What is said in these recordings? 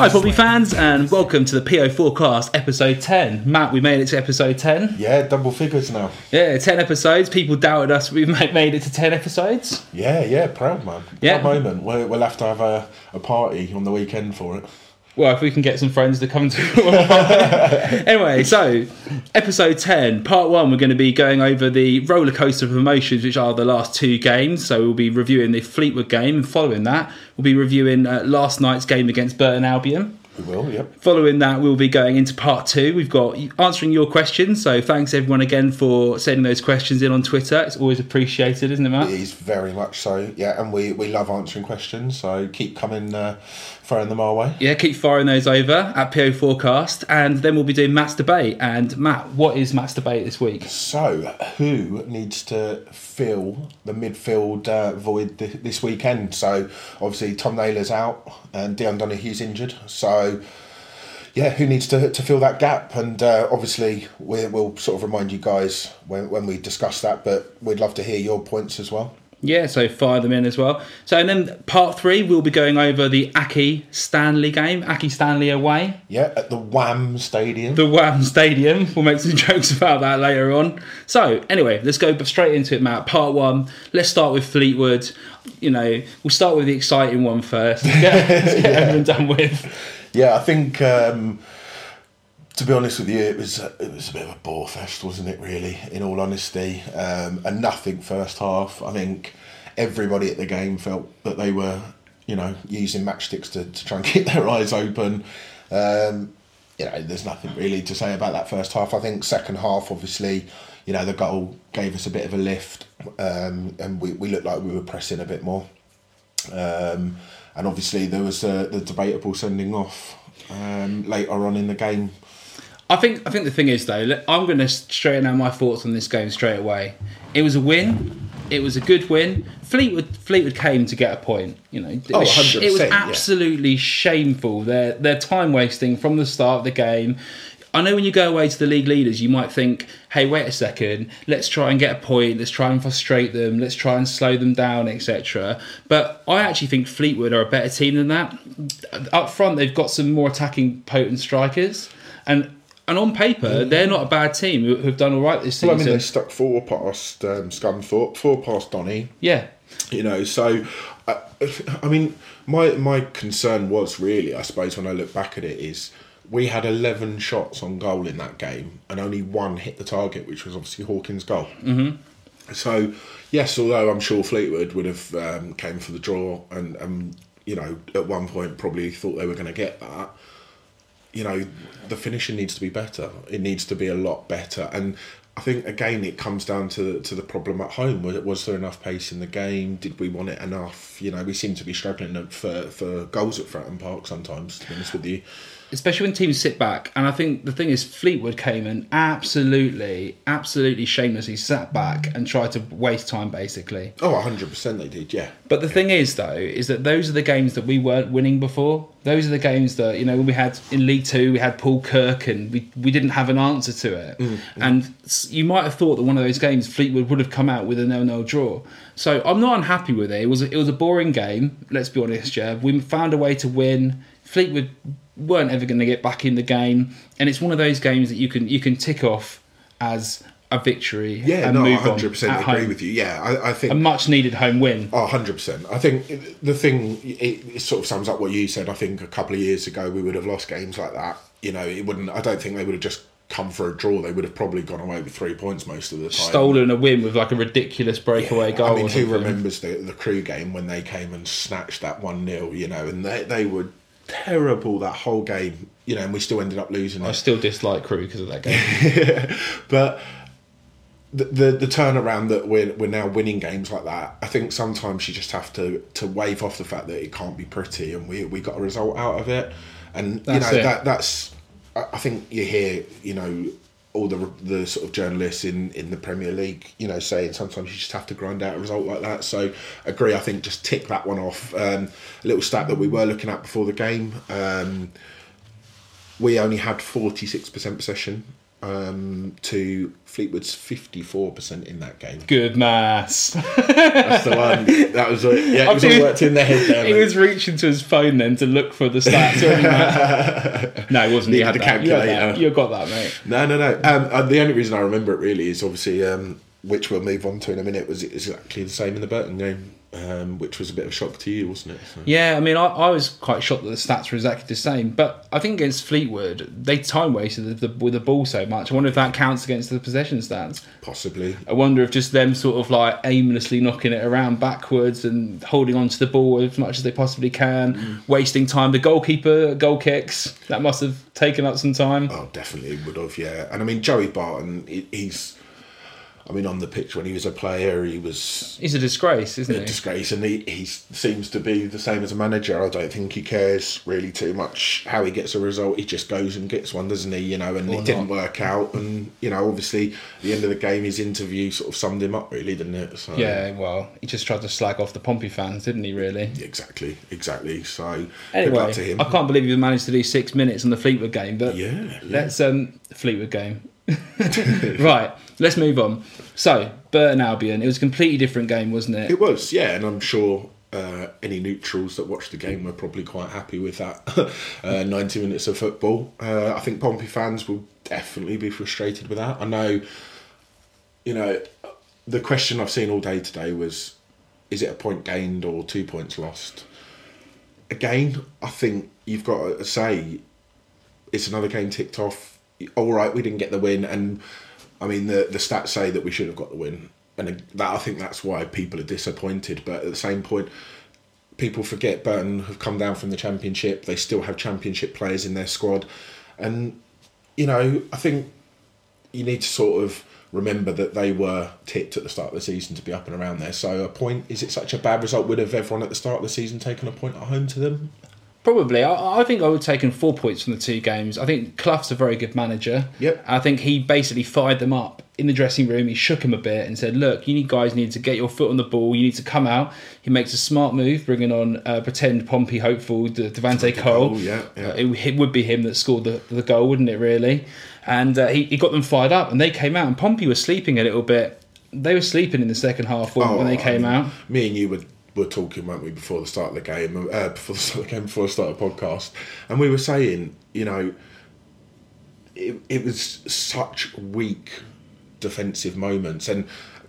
Hi, Pompey fans, and welcome to the PO Forecast episode 10. Matt, we made it to episode 10. Yeah, double figures now. Yeah, 10 episodes. People doubted us, we made it to 10 episodes. Yeah, yeah, proud man. Yeah. Proud moment. We'll, we'll have to have a, a party on the weekend for it. Well, if we can get some friends to come to. anyway, so episode 10, part one, we're going to be going over the roller coaster of emotions, which are the last two games. So we'll be reviewing the Fleetwood game, and following that, we'll be reviewing uh, last night's game against Burton Albion. We will, yep. Following that, we'll be going into part two. We've got answering your questions. So thanks everyone again for sending those questions in on Twitter. It's always appreciated, isn't it, Matt? It is very much so. Yeah, and we, we love answering questions, so keep coming, uh, throwing them our way. Yeah, keep firing those over at PO Forecast, and then we'll be doing Matt's debate. And Matt, what is Matt's debate this week? So, who needs to fill the midfield uh, void th- this weekend? So, obviously, Tom Naylor's out and Dion Donohue's injured. So, yeah, who needs to, to fill that gap? And uh, obviously, we, we'll sort of remind you guys when, when we discuss that, but we'd love to hear your points as well. Yeah, so fire them in as well. So, and then part three, we'll be going over the Accy Stanley game, Accy Stanley away, Yeah, at the Wham Stadium. the Wham Stadium. We'll make some jokes about that later on. So, anyway, let's go straight into it, Matt. Part one. Let's start with Fleetwood. You know, we'll start with the exciting one first. Let's get, let's get everything done with. Yeah, I think um, to be honest with you, it was a, it was a bit of a bore fest, wasn't it? Really, in all honesty, um, and nothing first half. I think everybody at the game felt that they were, you know, using matchsticks to, to try and keep their eyes open. Um, you know, there's nothing really to say about that first half. I think second half, obviously, you know, the goal gave us a bit of a lift, um, and we, we looked like we were pressing a bit more. Um, and obviously, there was uh, the debatable sending off um, later on in the game. I think I think the thing is though, I'm going to straighten out my thoughts on this game straight away. It was a win. It was a good win. Fleetwood Fleetwood came to get a point. You know, it Oh, was, sh- 100%, it was yeah. absolutely shameful. Their their time wasting from the start of the game. I know when you go away to the league leaders, you might think, "Hey, wait a second, let's try and get a point. Let's try and frustrate them. Let's try and slow them down, etc." But I actually think Fleetwood are a better team than that. Up front, they've got some more attacking, potent strikers, and and on paper, they're not a bad team who have done all right this Well, I mean, they stuck four past um, Scunthorpe, four past Donny. yeah, You know, so I, I mean, my my concern was really, I suppose, when I look back at it, is we had eleven shots on goal in that game, and only one hit the target, which was obviously Hawkins' goal. Mm-hmm. So, yes, although I'm sure Fleetwood would have um, came for the draw, and um, you know, at one point probably thought they were going to get that. You know, the finishing needs to be better. It needs to be a lot better. And I think again, it comes down to to the problem at home. Was, was there enough pace in the game? Did we want it enough? You know, we seem to be struggling for for goals at Fratton Park sometimes. To be honest with you, especially when teams sit back. And I think the thing is, Fleetwood came and absolutely, absolutely shamelessly sat back and tried to waste time, basically. Oh, 100% they did. Yeah, But the thing is, though, is that those are the games that we weren't winning before. Those are the games that you know when we had in League Two, we had Paul Cook, and we we didn't have an answer to it. Mm, mm. And you might have thought that one of those games, Fleetwood would have come out with a nil-nil draw. So I'm not unhappy with it. It was a, it was a boring game. Let's be honest, yeah. We found a way to win. Fleetwood weren't ever going to get back in the game, and it's one of those games that you can you can tick off as a victory. yeah. and no, move hundred percent agree home. with you. Yeah, I, I think A much needed home win. Oh, 100%. I think the thing, it, it sort of sums up what you said. I think a couple of years ago we would have lost games like that. You know, it wouldn't, I don't think they would have just come for a draw. They would have probably gone away with three points most of the time. stolen a win with like a ridiculous breakaway goal. I mean, who remembers the, the Crewe game when they came and snatched that 1 0, you know, and they, they were terrible that whole game, you know, and we still ended up losing I it. still dislike Crewe because of that game. But the, the the turnaround that we're we're now winning games like that, I think sometimes you just have to to wave off the fact that it can't be pretty, and we we got a result out of it, and That's you know it. that that's I I think you hear you know all the the sort of journalists in in the Premier League, you know, saying sometimes you just have to grind out a result like that. So agree, I think just tick that one off. Um, a little stat that we were looking at before the game. Um, we only had 46% possession um, to Fleetwood's 54% in that game. Good mass. That's the one. That was a, yeah, it was all worked in their head there. he was reaching to his phone then to look for the stats. no, he wasn't. He You had had a that. You had calculator. You got that, mate. No, no, no. Um, uh, the only reason I remember it really is obviously, um, which we'll move on to in a minute, was exactly the same in the Burton game, um, which was a bit of a shock to you, wasn't it? So. Yeah, I mean, I, I was quite shocked that the stats were exactly the same. But I think against Fleetwood, they time wasted the, the, with the ball so much. I wonder if that counts against the possession stats. Possibly. I wonder if just them sort of like aimlessly knocking it around backwards and holding on to the ball as much as they possibly can, Mm. wasting time. The goalkeeper goal kicks that must have taken up some time. Oh, definitely would have, yeah. And I mean, Joey Barton, he's, I mean, on the pitch when he was a player, he was He's a disgrace, isn't he? a disgrace, and he, he seems to be the same as a manager. I don't think he cares really too much how he gets a result. He just goes and gets one, doesn't he? You know, and Or it didn't work out. And you know, obviously, at the end of the game, his interview sort of summed him up, really, didn't it? So, Yeah, well, he just tried to slag off the Pompey fans, didn't he? Really. exactly, exactly. So, good Anyway, luck to him. I can't believe he managed to do six minutes on the Fleetwood game, but Yeah, yeah. let's um Fleetwood game. right, let's move on. So Burton Albion, it was a completely different game, wasn't it? It was, yeah, and I'm sure uh, any neutrals that watched the game were probably quite happy with that. uh, 90 minutes of football. Uh, I think Pompey fans will definitely be frustrated with that. I know, you know, the question I've seen all day today was is it a point gained or two points lost? Again, I think you've got to say it's another game ticked off. All right, we didn't get the win, and I mean the the stats say that we should have got the win, and that I think that's why people are disappointed. But at the same point, people forget Burton have come down from the championship. They still have championship players in their squad, and you know I think you need to sort of remember that they were tipped at the start of the season to be up and around there. So a point is it such a bad result? Would have everyone at the start of the season taken a point at home to them? Probably. I, I think I would have taken four points from the two games. I think Clough's a very good manager. Yep. I think he basically fired them up in the dressing room. He shook him a bit and said, "Look, you guys need to get your foot on the ball. You need to come out." He makes a smart move, bringing on uh, pretend Pompey hopeful De- Devante Cole. Yeah, yeah. Uh, it, it would be him that scored the, the goal, wouldn't it? Really, and uh, he, he got them fired up, and they came out. And Pompey was sleeping a little bit. They were sleeping in the second half when, when they Oh, came I mean, out. Me and you were were talking, weren't we, before the start of the game, uh, before the start of the game, before the start of the podcast, and we were saying, you know, it, it was such weak defensive moments, and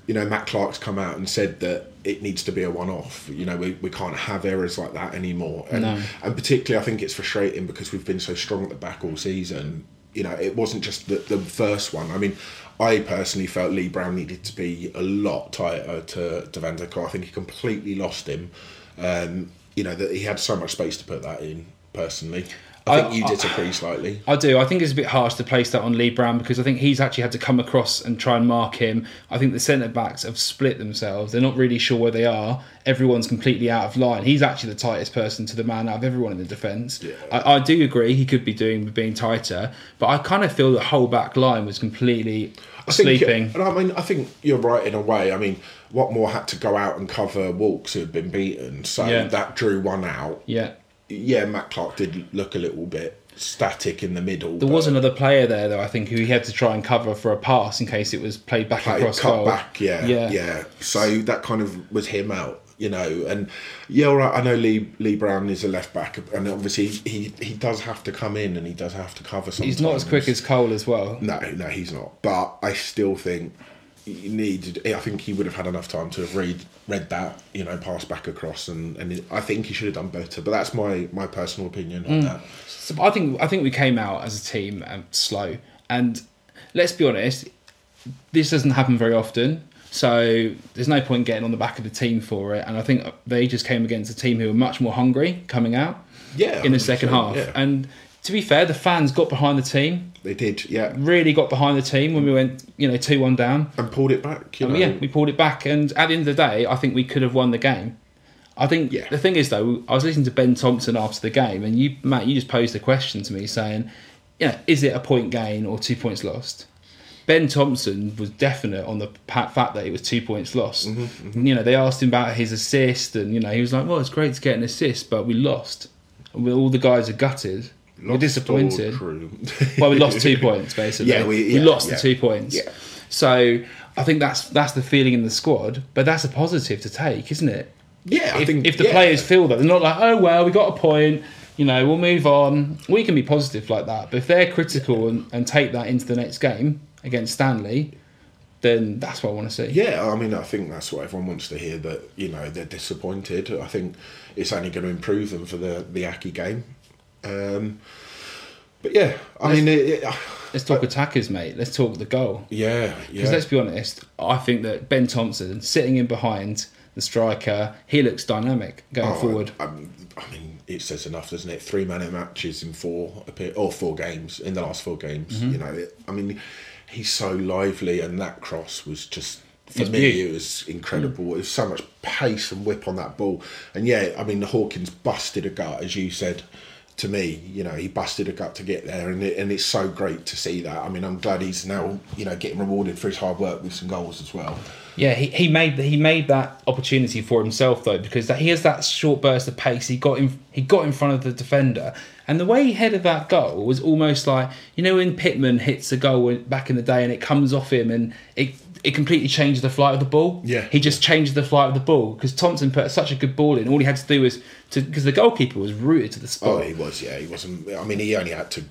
you know, Matt Clarke's come out and said that it needs to be a one-off. You know, we, we can't have errors like that anymore, and No. and particularly, I think it's frustrating because we've been so strong at the back all season. You know, it wasn't just the, the first one. I mean, I personally felt Lee Brown needed to be a lot tighter to Devante Cole. I think he completely lost him. Um, you know, that he had so much space to put that in, personally. I think I- you I- disagree slightly. I do. I think it's a bit harsh to place that on Lee Brown because I think he's actually had to come across and try and mark him. I think the centre backs have split themselves. They're not really sure where they are. Everyone's completely out of line. He's actually the tightest person to the man out of everyone in the defence. Yeah. I, I do agree he could be doing with being tighter, but I kind of feel the whole back line was completely I think- sleeping. and I mean, I think you're right in a way. I mean, Whatmough had to go out and cover Walkes who had been beaten, so Yeah. that drew one out. Yeah. Yeah, Matt Clarke did look a little bit static in the middle. There was another player there, though, I think, who he had to try and cover for a pass in case it was played back across cut goal. back, yeah, Yeah. yeah, So that kind of was him out, you know. And yeah, all right. I know Lee Lee Brown is a left back, and obviously he he does have to come in and he does have to cover. Sometimes. He's not as quick as Cole as well. No, no, he's not. But I still think he needed. I think he would have had enough time to have read read that, you know, pass back across, and and I think he should have done better. But that's my my personal opinion Mm. on that. So I think I think we came out as a team um, slow, and let's be honest, this doesn't happen very often. So there's no point getting on the back of the team for it. And I think they just came against a team who were much more hungry coming out Yeah, in the second 100%, half. yeah. And to be fair, the fans got behind the team, They did, yeah, really got behind the team when we went, you know, two one down. and pulled it back. You And know, yeah, we pulled it back. And at the end of the day, I think we could have won the game. I think Yeah. the thing is though, I was listening to Ben Thompson after the game, and you, Matt, you just posed a question to me saying, "Yeah, is it a point gain or two points lost?" Ben Thompson was definite on the fact that it was two points lost. Mm-hmm, You know, they asked him about his assist, and you know, he was like, "Well, it's great to get an assist, but we lost. And all the guys are gutted." We're disappointed. well, we lost two points basically. Yeah, we- we lost yeah. the two points. Yeah. So I think that's that's the feeling in the squad, but that's a positive to take, isn't it? yeah, I if, think if the yeah. players feel that they're not like, oh well, we got a point, you know, we'll move on. We can be positive like that, but if they're critical and, and take that into the next game against Stanley, then that's what I want to see. Yeah, I mean, I think that's what everyone wants to hear. That you know they're disappointed. I think it's only going to improve them for the the Accy game. Um, but yeah, I mean, it, it, Let's talk attackers, mate. Let's talk the goal. yeah, yeah. Because let's be honest, I think that Ben Thompson sitting in behind the striker, he looks dynamic going Oh, forward. I, I'm- mean, it says enough, doesn't it? Three man matches in four appear- or four games in the last four games. Mm-hmm. You know, it, I mean, he's so lively, and that cross was just for It's me. beauty. It was incredible. It was so much pace and whip on that ball, and yeah, I mean, the Hawkins busted a gut, as you said. To me, you know, he busted a gut to get there, and it, and it's so great to see that. I mean, I'm glad he's now, you know, getting rewarded for his hard work with some goals as well. Yeah, he, he made he made that opportunity for himself though because that, he has that short burst of pace. He got in he got in front of the defender, and the way he headed that goal was almost like you know when Pitman hits a goal back in the day and it comes off him and it it completely changed the flight of the ball. Yeah. he just changed the flight of the ball because Thompson put such a good ball in. All he had to do was to because the goalkeeper was rooted to the spot. Oh, he was. Yeah, he wasn't. I mean, he only had to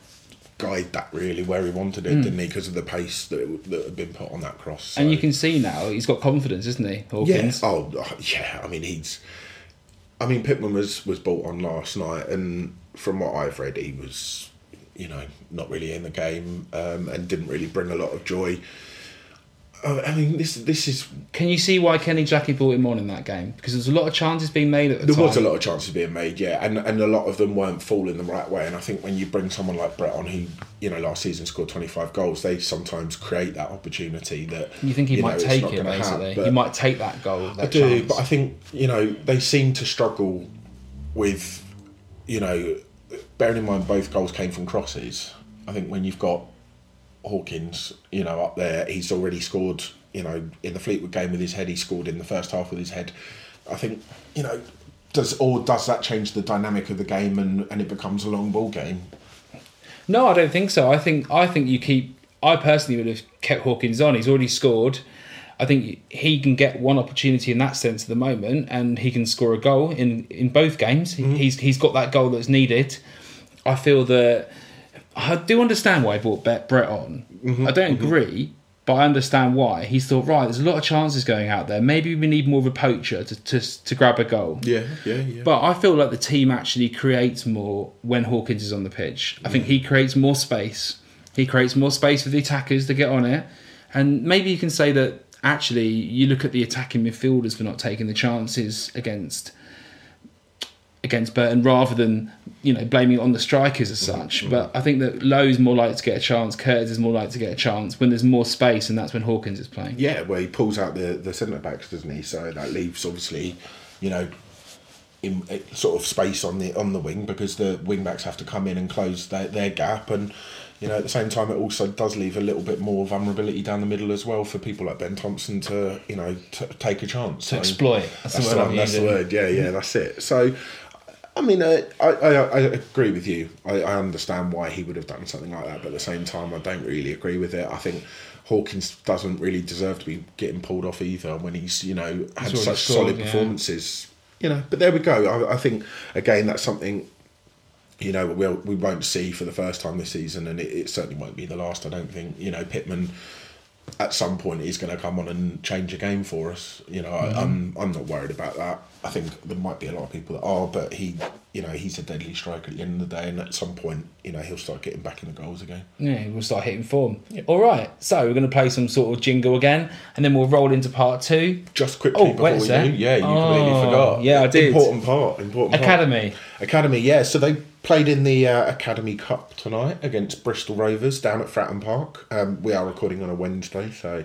guide that really where he wanted it, didn't he? Because of the pace that, it, that had been put on that cross. and you can see now he's got confidence, isn't he, yeah. Hawkins? Oh, oh, yeah. I mean, he's. I mean, Pitman was was bought on last night, and from what I've read, he was, you know, not really in the game um, and didn't really bring a lot of joy. Uh, I mean, this this is Can you see why Kenny Jackett brought him on in that game? Because there's a lot of chances being made at the There time. was a lot of chances being made, yeah, and and a lot of them weren't falling the right way. And I think when you bring someone like Brett on, who you know last season scored twenty five goals, they sometimes create that opportunity that You think he you might know, take it basically? he might take that goal. That I do, chance. but I think you know they seem to struggle with you know bearing in mind both goals came from crosses. I think when you've got Hawkins, you know, up there, he's already scored. You know, in the Fleetwood game with his head, he scored in the first half with his head. I think you know, does or does that change the dynamic of the game and and it becomes a long ball game? No, I don't think so. I think I think you keep. I personally would have kept Hawkins on. He's already scored. I think he can get one opportunity in that sense at the moment, and he can score a goal in in both games. He He's he's got that goal that's needed. I feel that I do understand why he brought Brett on. Mm-hmm. I don't mm-hmm. agree, but I understand why. He's thought right. There's a lot of chances going out there. Maybe we need more of a poacher to to, to grab a goal. Yeah, yeah, yeah. But I feel like the team actually creates more when Hawkins is on the pitch. I think he creates more space. He creates more space for the attackers to get on it. And maybe you can say that actually you look at the attacking midfielders for not taking the chances against against Burton rather than you know blaming it on the strikers as such. But I think that Lowe's more likely to get a chance. Curtis is more likely to get a chance when there's more space, and that's when Hawkins is playing. Yeah, where he pulls out the the centre backs, doesn't he? So that leaves obviously, you know, in eh, sort of space on the on the wing because the wing backs have to come in and close their, their gap and. You know, at the same time, it also does leave a little bit more vulnerability down the middle as well for people like Ben Thompson to, you know, to take a chance. To exploit. That's, That's, the the, word one, that's the word. Yeah, yeah, that's it. So, I mean, uh, I, I I agree with you. I, I understand why he would have done something like that, but at the same time, I don't really agree with it. I think Hawkins doesn't really deserve to be getting pulled off either when he's you know had such scored, solid yeah. performances. You know, but there we go. I, I think again that's something. You know, we'll, we won't see for the first time this season, and it, it certainly won't be the last. I don't think. You know, Pitman at some point he's going to come on and change a game for us. You know, I, I'm I'm not worried about that. I think there might be a lot of people that are, but he, you know, he's a deadly striker at the end of the day, and at some point, you know, he'll start getting back in the goals again. Yeah, we'll start hitting form. All right, so we're going to play some sort of jingle again, and then we'll roll into part two. Just quickly Oh, before you, sec. yeah, you completely Oh, forgot. yeah, I did. Important part. Important part. Academy. Academy, yeah. So they played in the uh, Academy Cup tonight against Bristol Rovers down at Fratton Park. Um, we are recording on a Wednesday, so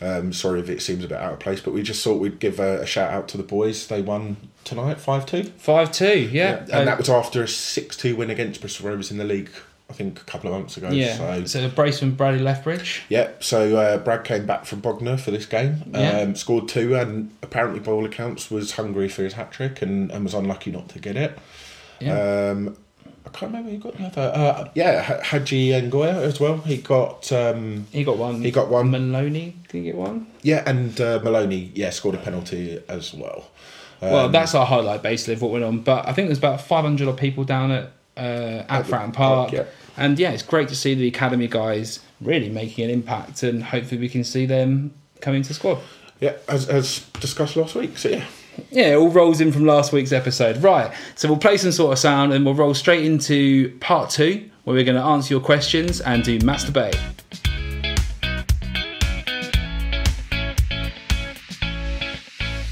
um, sorry if it seems a bit out of place, but we just thought we'd give a, a shout out to the boys. They won tonight, 5 2. Five two, yeah, And that was after a 6 2 win against Bristol Rovers in the league, I think a couple of months ago. yeah. So, So, a brace from Bradley Lethbridge. yeah, so uh, Brad came back from Bognor for this game, Yeah. um, scored two, and apparently, by all accounts, was hungry for his hat trick and, and was unlucky not to get it. Yeah. Um, I can't remember who got the other. Uh, yeah, Haji Mnoga as well. He got um, He got one. He got one. Maloney did he get one? yeah, and uh, Maloney yeah scored a penalty as well. well, Um, that's our highlight basically of what went on. But I think there's about 500 odd people down at uh, at Fratton park, yeah. and yeah, it's great to see the academy guys really making an impact, and hopefully we can see them come into squad. yeah, as, as discussed last week. So yeah, Yeah, it all rolls in from last week's episode. Right, so we'll play some sort of sound and we'll roll straight into part two, where we're going to answer your questions and do Matt's debate.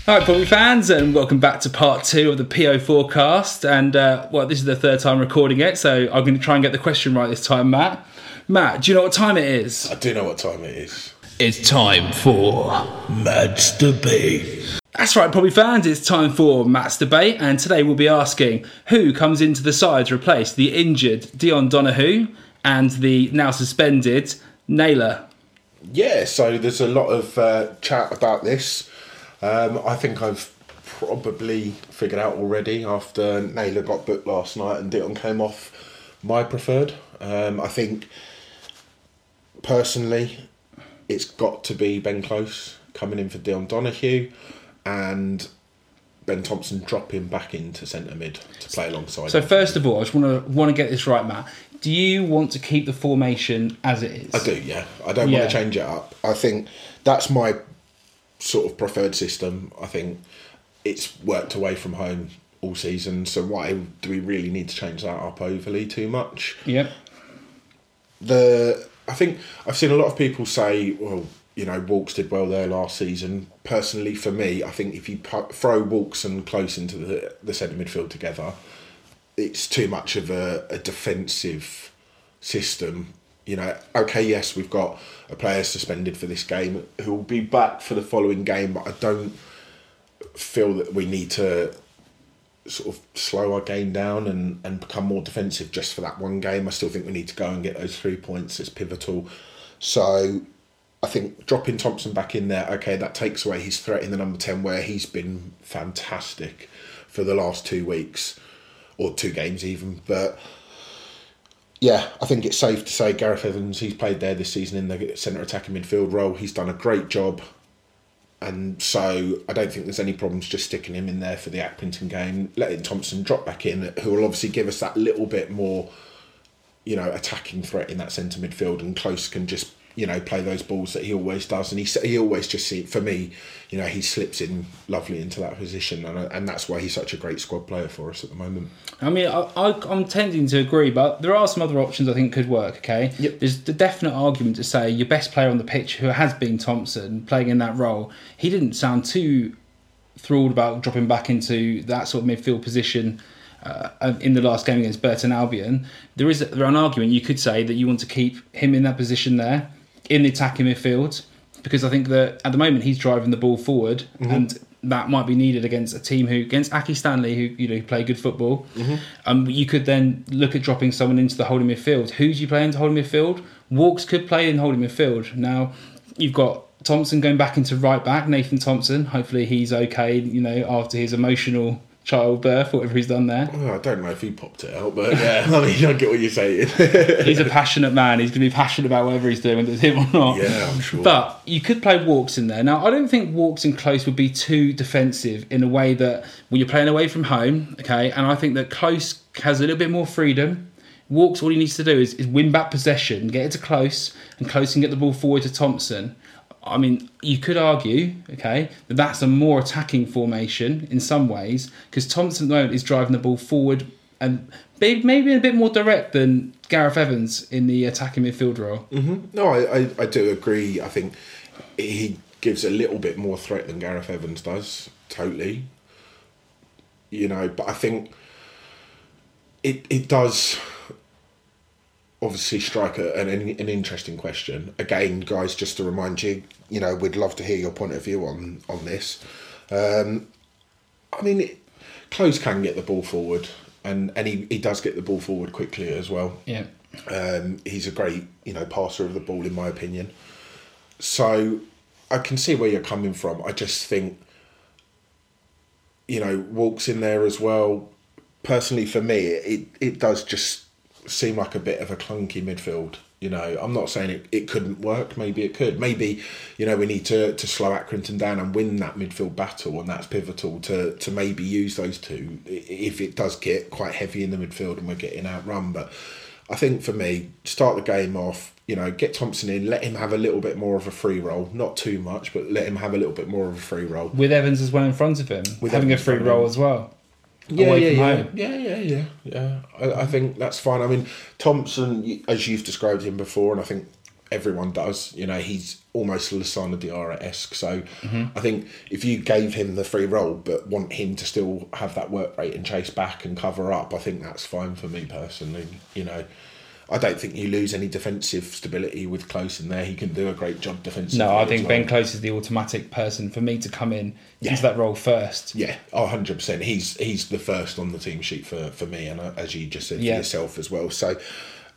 All right, Pompey fans, and welcome back to part two of the PO forecast. And uh, well, this is the third time recording it, so I'm going to try and get the question right this time, Matt. Matt, do you know what time it is? I do know what time it is. It's time for Matt's debate. That's right, probably fans. It's time for Matt's debate, and today we'll be asking who comes into the side to replace the injured Dion Donohue and the now suspended Naylor. Yeah, so there's a lot of uh, chat about this. Um, I think I've probably figured out already after Naylor got booked last night and Dion came off my preferred. Um, I think personally it's got to be Ben Close coming in for Dion Donohue and Ben Thompson dropping back into centre mid to play alongside. So him. first of all, I just want to want to get this right, Matt. Do you want to keep the formation as it is? I do, yeah. I don't Yeah. want to change it up. I think that's my sort of preferred system. I think it's worked away from home all season. So why do we really need to change that up overly too much? Yep. The I think I've seen a lot of people say, well, you know, Walkes did well there last season. Personally, for me, I think if you throw Walkes and Close into the the centre midfield together, it's too much of a, a defensive system. You know, okay, yes, we've got a player suspended for this game who will be back for the following game, but I don't feel that we need to sort of slow our game down and, and become more defensive just for that one game. I still think we need to go and get those three points. It's pivotal. So I think dropping Thompson back in there, okay, that takes away his threat in the number 10 where he's been fantastic for the last two weeks or two games even. But yeah, I think it's safe to say Gareth Evans, he's played there this season in the centre attacking midfield role. He's done a great job. And so I don't think there's any problems just sticking him in there for the Accrington game, letting Thompson drop back in, who will obviously give us that little bit more, you know, attacking threat in that centre midfield. And Close can just, you know, play those balls that he always does. And he he always just see for me, you know, he slips in lovely into that position, and and that's why he's such a great squad player for us at the moment. I mean, I, I, I'm tending to agree, but there are some other options I think could work. Okay, Yep. there's the definite argument to say your best player on the pitch, who has been Thompson, playing in that role, he didn't sound too thrilled about dropping back into that sort of midfield position. Uh, in the last game against Burton Albion, there is an argument you could say that you want to keep him in that position there in the attacking midfield because I think that at the moment he's driving the ball forward and that might be needed against a team who against Accy Stanley who you know play good football. Um, you could then look at dropping someone into the holding midfield. Who do you play into holding midfield? Walkes could play in holding midfield. Now you've got Thompson going back into right back. Nathan Thompson. Hopefully he's okay. You know after his emotional childbirth, whatever he's done there. Oh, I don't know if he popped it out, but yeah, I mean, I get what you're saying. He's a passionate man. He's going to be passionate about whatever he's doing, whether it's him or not. Yeah, I'm sure. But you could play Walkes in there. Now, I don't think Walkes in Close would be too defensive in a way that when you're playing away from home, okay, and I think that Close has a little bit more freedom. Walkes, all he needs to do is, is win back possession, get it to Close, and Close can get the ball forward to Thompson. I mean, you could argue, okay, that that's a more attacking formation in some ways because Thompson at the moment is driving the ball forward and maybe a bit more direct than Gareth Evans in the attacking midfield role. Mm-hmm. No, I, I, I do agree. I think he gives a little bit more threat than Gareth Evans does. Totally. You know, but I think it it does obviously strike a, an an interesting question. Again, guys, just to remind you, you know, we'd love to hear your point of view on on this. Um, I mean, it, Close can get the ball forward, and and he, he does get the ball forward quickly as well. Yeah. Um, he's a great, you know, passer of the ball, in my opinion. So I can see where you're coming from. I just think, you know, Walkes in there as well. personally for me, it it does just seem like a bit of a clunky midfield. You know, I'm not saying it, it couldn't work. Maybe it could. Maybe, you know, we need to, to slow Accrington down and win that midfield battle, and that's pivotal to, to maybe use those two if it does get quite heavy in the midfield and we're getting outrun. But I think for me, start the game off, you know, get Thompson in, let him have a little bit more of a free roll, not too much, but let him have a little bit more of a free roll. With Evans as well in front of him, With having Evans a free roll as well. Yeah, yeah, yeah, home. yeah, yeah, yeah, yeah. I, I think that's fine. I mean, Thompson, as you've described him before, and I think everyone does. You know, he's almost Lassana Diarra esque. So Mm-hmm. I think if you gave him the free role, but want him to still have that work rate and chase back and cover up, I think that's fine for me personally. You know. I don't think you lose any defensive stability with Close in there. He can do a great job defensively. No, I think well. Ben Close is the automatic person for me to come in Yeah. into that role first. Yeah, hundred percent. He's he's the first on the team sheet for, for me, and uh, as you just said Yeah. for yourself as well. So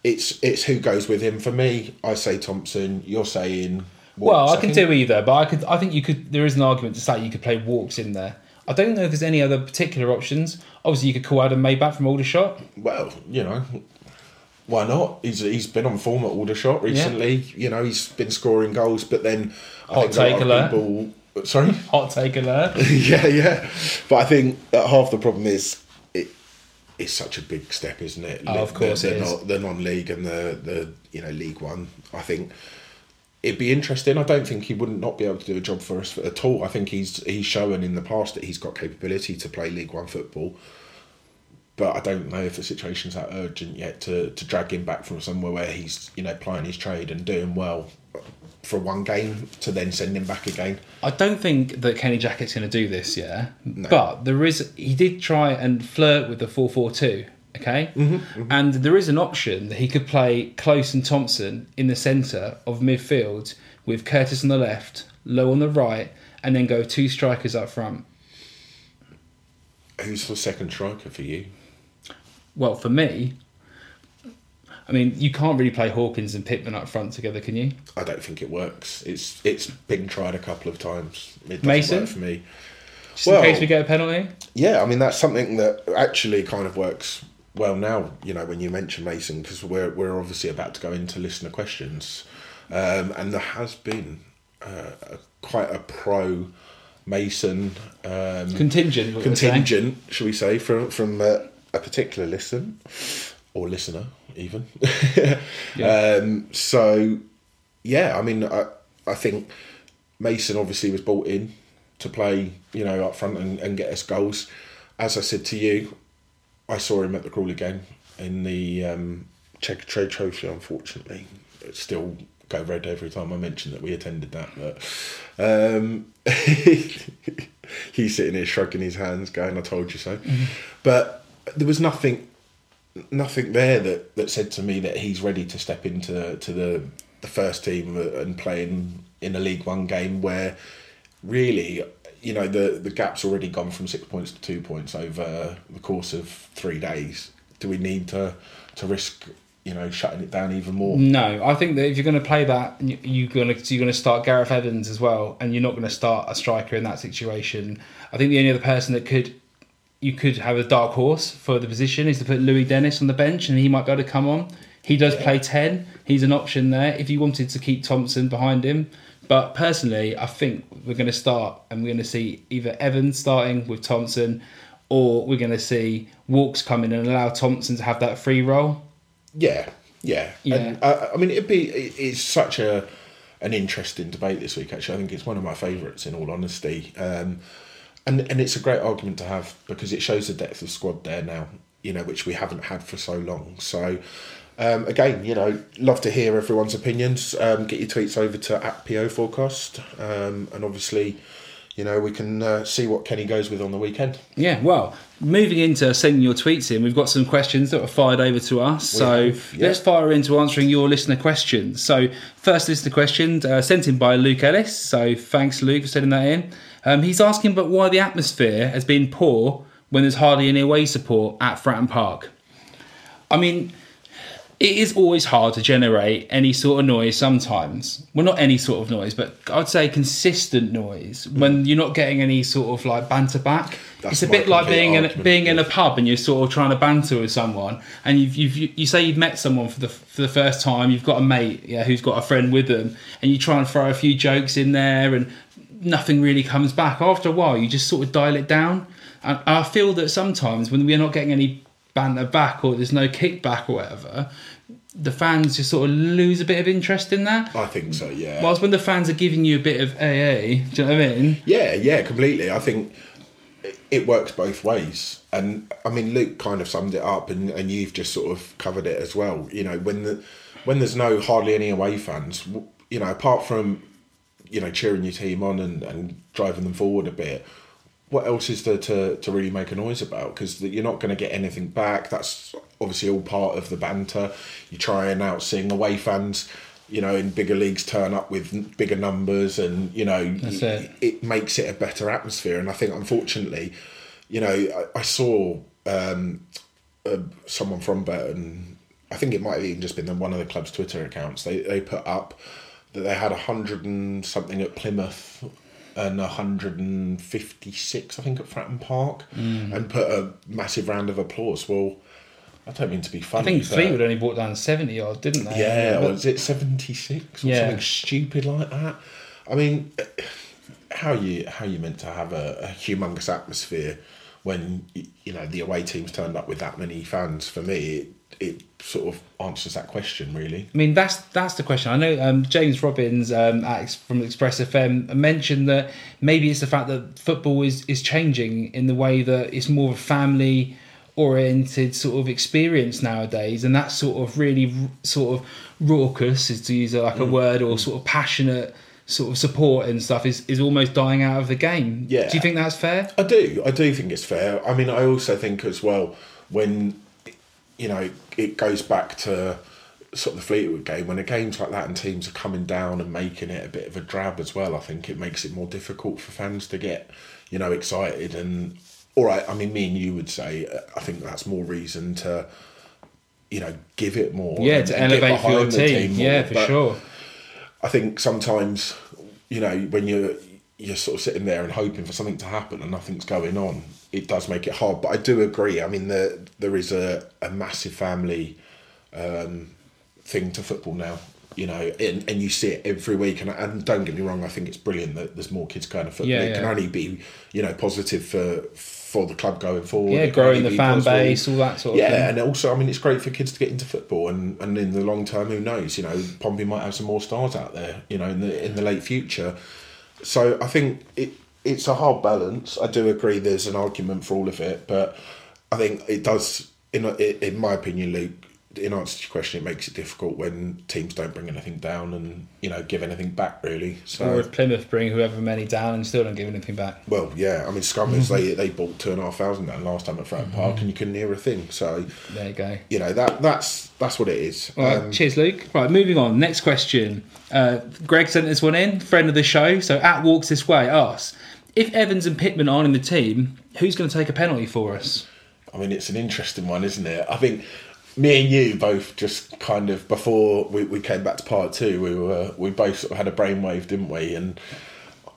it's it's who goes with him. For me, I say Thompson. You're saying. Well, I can think- do either, but I could. I think you could. There is an argument to say you could play Walkes in there. I don't know if there's any other particular options. Obviously, you could call Adam May back from Aldershot. Well, you know, why not? He's he's been on form at Aldershot recently. You know, he's been scoring goals, but then I Hot think a lot take people. Sorry. Hot take alert. yeah, yeah. But I think that half the problem is it. It's such a big step, isn't it? Oh, of course the, it the, is. non- the non-league and the the you know League One. I think it'd be interesting. I don't think he wouldn't not be able to do a job for us at all. I think he's he's shown in the past that he's got capability to play League One football. But I don't know if the situation's that urgent yet to, to drag him back from somewhere where he's you know plying his trade and doing well for one game to then send him back again. I don't think that Kenny Jackett's going to do this, yeah. But there is. He did try and flirt with the four four two. Okay, mm-hmm, mm-hmm. and there is an option that he could play Close and Thompson in the centre of midfield with Curtis on the left, Lowe on the right, and then go two strikers up front. Who's the second striker for you? Well, for me, I mean, you can't really play Hawkins and Pitman up front together, can you? I don't think it works. It's it's been tried a couple of times. It Mason? for me. Just Well- in case we get a penalty. Yeah, I mean that's something that actually kind of works well now. You know, when you mention Mason, because we're we're obviously about to go into listener questions, um, and there has been uh, a, quite a pro Mason um, Contingent. what we're saying. contingent, shall we say, from from uh, a particular listen or listener even. Yeah. um, so, yeah, I mean, I I think Mason obviously was brought in to play, you know, up front and, and get us goals. As I said to you, I saw him at the Crawley game in the um, Checkatrade Trophy. Unfortunately, It still go red every time I mention that we attended that. But um, he's sitting here shrugging his hands, going, "I told you so." But there was nothing, nothing there that, that said to me that he's ready to step into to the the first team and playing in a League One game where really, you know, the the gap's already gone from six points to two points over the course of three days. Do we need to to risk, you know, shutting it down even more? No, I think that if you're going to play that, you- you're going to you're going to start Gareth Evans as well, and you're not going to start a striker in that situation. I think the only other person that could you could have a dark horse for the position is to put Louis Dennis on the bench, and he might be able to come on. He does play ten. He's an option there if you wanted to keep Thompson behind him. But personally, I think we're going to start, and we're going to see either Evans starting with Thompson, or we're going to see Walkes come in and allow Thompson to have that free role. Yeah, yeah. Yeah. And, uh, I mean, it'd be it's such a an interesting debate this week. Actually, I think it's one of my favourites. In all honesty, um, and and it's a great argument to have because it shows the depth of squad there now. You know, which we haven't had for so long. So. Um, again, you know, love to hear everyone's opinions. Um, get your tweets over to at PO Forecast, um, and obviously, you know, we can uh, see what Kenny goes with on the weekend. Yeah, well, moving into sending your tweets in, we've got some questions that were fired over to us. so have, yeah. let's fire into answering your listener questions. So, first listener question uh, sent in by Luke Ellis. So, thanks, Luke, for sending that in. Um, he's asking about why the atmosphere has been poor when there's hardly any away support at Fratton Park. I mean, it is always hard to generate any sort of noise sometimes. Well, not any sort of noise, but I'd say consistent noise when you're not getting any sort of like banter back. That's it's a bit like being in argument, being in a pub and you're sort of trying to banter with someone, and you've, you've you you say you've met someone for the for the first time. You've got a mate, yeah, who's got a friend with them, and you try and throw a few jokes in there, and nothing really comes back. After a while, you just sort of dial it down. And I feel that sometimes when we're not getting any banter back or there's no kickback or whatever, the fans just sort of lose a bit of interest in that. I think so. Yeah. Whilst when the fans are giving you a bit of AA, do you know what I mean? Yeah, yeah, completely. I think it- works both ways. And I mean, Luke kind of summed it up, and, and you've just sort of covered it as well. You know, when the when there's no hardly any away fans, you know, apart from you know cheering your team on and, and driving them forward a bit. What else is there to, to really make a noise about? Because you're not going to get anything back. That's obviously all part of the banter. You try and out seeing away fans. You know, in bigger leagues, turn up with bigger numbers, and you know, it. it makes it a better atmosphere. And I think, unfortunately, you know, I, I saw um, uh, someone from Burton. I think it might have even just been on one of the club's Twitter accounts. They they put up that they had a hundred and something at Plymouth and a hundred and fifty six, I think, at Fratton Park, Mm. and put a massive round of applause. Well, I don't mean to be funny. I think Fleetwood only brought down 70 odd, didn't they? yeah, is it 76 or Yeah. something stupid like that? I mean, how you how you meant to have a, a humongous atmosphere when you know the away teams turned up with that many fans? For me, it, it sort of answers that question really. I mean, that's that's the question. I know um, James Robbins um, at, from Express FM mentioned that maybe it's the fact that football is is changing in the way that it's more of a family oriented sort of experience nowadays, and that sort of really sort of raucous, is to use like a Mm. word, or sort of passionate sort of support and stuff is is almost dying out of the game. Yeah. Do you think that's fair? I do. I do think it's fair. I mean, I also think as well when you know it goes back to sort of the Fleetwood game when a games like that and teams are coming down and making it a bit of a drab as well. I think it makes it more difficult for fans to get you know excited and all right. I mean, me and you would say uh, I think that's more reason to you know give it more. Yeah, to elevate for your the team. more. Yeah, for sure. I think sometimes, you know, when you're you're sort of sitting there and hoping for something to happen and nothing's going on, it does make it hard. But I do agree. I mean, there there is a, a massive family um, thing to football now. You know, and, and you see it every week. And, and don't get me wrong, I think it's brilliant that there's more kids going to football. Yeah, it can only be, you know, positive for for the club going forward. Yeah, growing the fan positive. base, all that sort of yeah, thing. and also, I mean, it's great for kids to get into football, and, and in the long term, who knows? You know, Pompey might have some more stars out there. You know, in the in the late future. So I think it it's a hard balance. I do agree. There's an argument for all of it, but I think it does. In in my opinion, Luke. In answer to your question, it makes it difficult when teams don't bring anything down and you know give anything back really. So Or if Plymouth bring whoever many down and still don't give anything back. well, yeah. I mean, Scummers they they bought two and a half thousand down last time at Fratton Park, and you couldn't hear a thing. So There you go. you know that that's that's what it is. All right, Um, cheers, Luke. Right, moving on. Next question. Uh, Greg sent this one in, friend of the show. So at walks this way asks if Evans and Pitman aren't in the team, who's going to take a penalty for us? I mean, it's an interesting one, isn't it? I think me and you both just kind of before we, we came back to part two, we were we both sort of had a brainwave, didn't we? And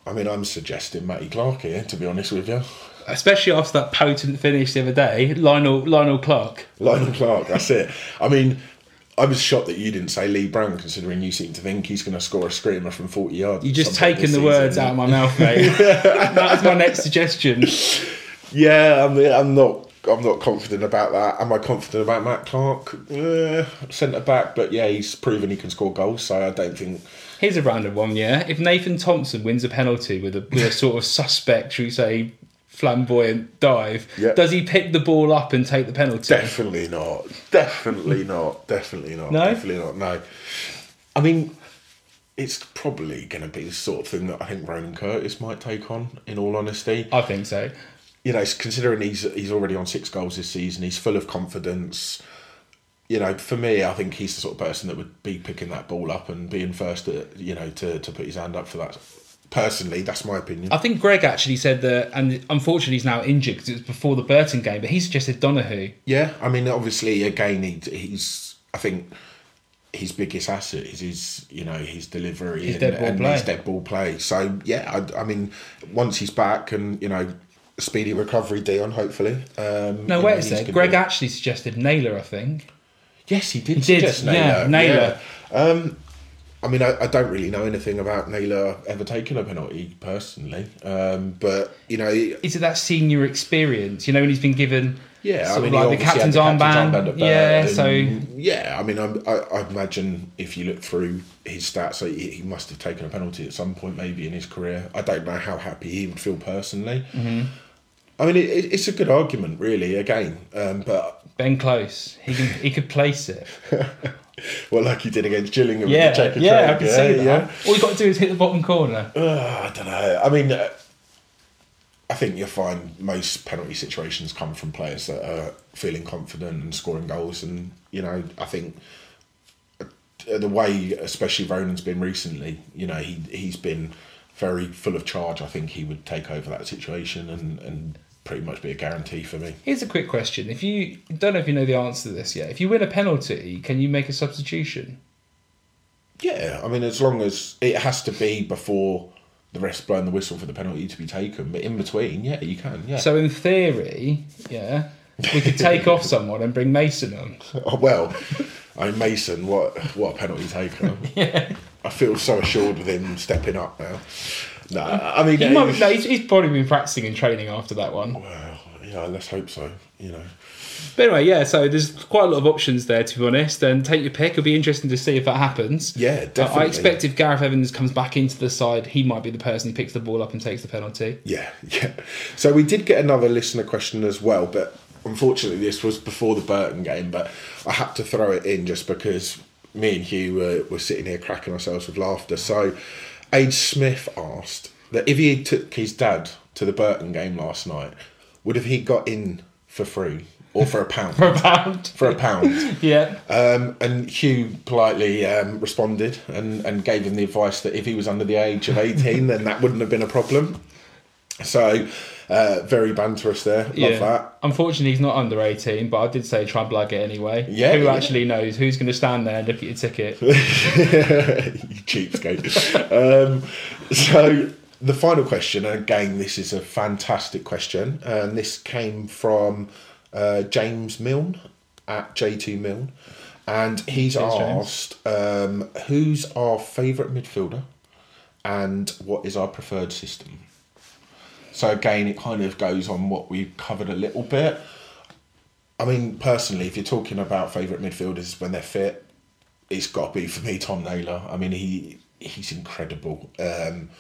I mean, I'm suggesting Matty Clarke here, to be honest with you. Especially after that potent finish the other day, Lionel Lionel Clark. Lionel Clark, that's it. I mean, I was shocked that you didn't say Lee Brown, considering you seem to think he's going to score a screamer from 40 yards. You just taken the words out of my mouth, mate. that was my next suggestion. Yeah, I mean, I'm not. I'm not confident about that. Am I confident about Matt Clarke? Uh, Centre back, but yeah, he's proven he can score goals. So I don't think. Here's a random one, yeah. If Nathan Thompson wins a penalty with a, with a sort of suspect, should we say, flamboyant dive, Yeah. does he pick the ball up and take the penalty? Definitely not. Definitely not. Definitely not. No? Definitely not. No. I mean, it's probably going to be the sort of thing that I think Ronan Curtis might take on. In all honesty, I think so. you know, considering he's he's already on six goals this season, he's full of confidence. You know, for me, I think he's the sort of person that would be picking that ball up and being first, at, you know, to, to put his hand up for that. Personally, that's my opinion. I think Greg actually said that, and unfortunately he's now injured because it was before the Burton game, but he suggested Donohue. Yeah, I mean, obviously, again, he, he's I think his biggest asset is his, you know, his delivery His and, dead and his dead ball play. So yeah, I, I mean, once he's back and you know, speedy recovery, Dion, hopefully. Um, No, wait know, a sec. Greg be- actually suggested Naylor, I think. Yes, he did. He did, suggest Naylor. yeah, Naylor. Yeah. Um, I mean, I, I don't really know anything about Naylor ever taking a penalty personally, um, but you know, Is it that senior experience? You know, when he's been given yeah, I mean, like the captain's armband. yeah, so yeah, I mean, I, I imagine if you look through his stats, he, he must have taken a penalty at some point, maybe in his career. I don't know how happy he would feel personally. Mm-hmm. I mean, it, it's a good argument, really. Again, um, but Ben Close, he can he could place it. well, like you did against Gillingham. Yeah, yeah, I can yeah, see that. yeah. All you've got to do is hit the bottom corner. Uh, I don't know. I mean, uh, I think you'll find most penalty situations come from players that are feeling confident and scoring goals. And, you know, I think uh, the way, especially Ronan's been recently, you know, he, he's been very full of charge. I think he would take over that situation and, and pretty much be a guarantee for me. Here's a quick question: If you don't know if you know the answer to this yet, if you win a penalty, can you make a substitution? Yeah, I mean, as long as it has to be before the rest blowing the whistle for the penalty to be taken, but in between, yeah, you can. Yeah. So in theory, yeah, we could take off someone and bring Mason on. Oh, well, I mean, Mason, what what a penalty taker. Yeah, I feel so assured with him stepping up now. No, I mean, he might, no, he's, he's probably been practicing and training after that one. well, yeah, let's hope so. You know, But anyway, yeah. So there's quite a lot of options there, to be honest. And take your pick. It'll be interesting to see if that happens. Yeah, Uh, I expect if Gareth Evans comes back into the side, he might be the person who picks the ball up and takes the penalty. yeah, yeah. So we did get another listener question as well, but unfortunately, this was before the Burton game. But I had to throw it in just because me and Hugh were, were sitting here cracking ourselves with laughter. So, Age Smith asked that if he took his dad to the Burton game last night, would have he got in for free or for a pound? For a pound. for a pound. Yeah. Um, and Hugh politely um, responded and, and gave him the advice that if he was under the age of 18, then that wouldn't have been a problem. So, uh, very banterous there. Love yeah. that. Unfortunately, he's not under 18, but I did say try and blag it anyway. Yeah, Who yeah. actually knows? Who's going to stand there and look at your ticket? you cheapskate. um, so, the final question, and again, this is a fantastic question, and this came from uh, James Milne at J2 Milne. And he's asked, um, who's our favourite midfielder and what is our preferred system? So again, it kind of goes on what we've covered a little bit. I mean, personally, if you're talking about favourite midfielders when they're fit, it's got to be for me Tom Naylor. I mean, he he's incredible. Um,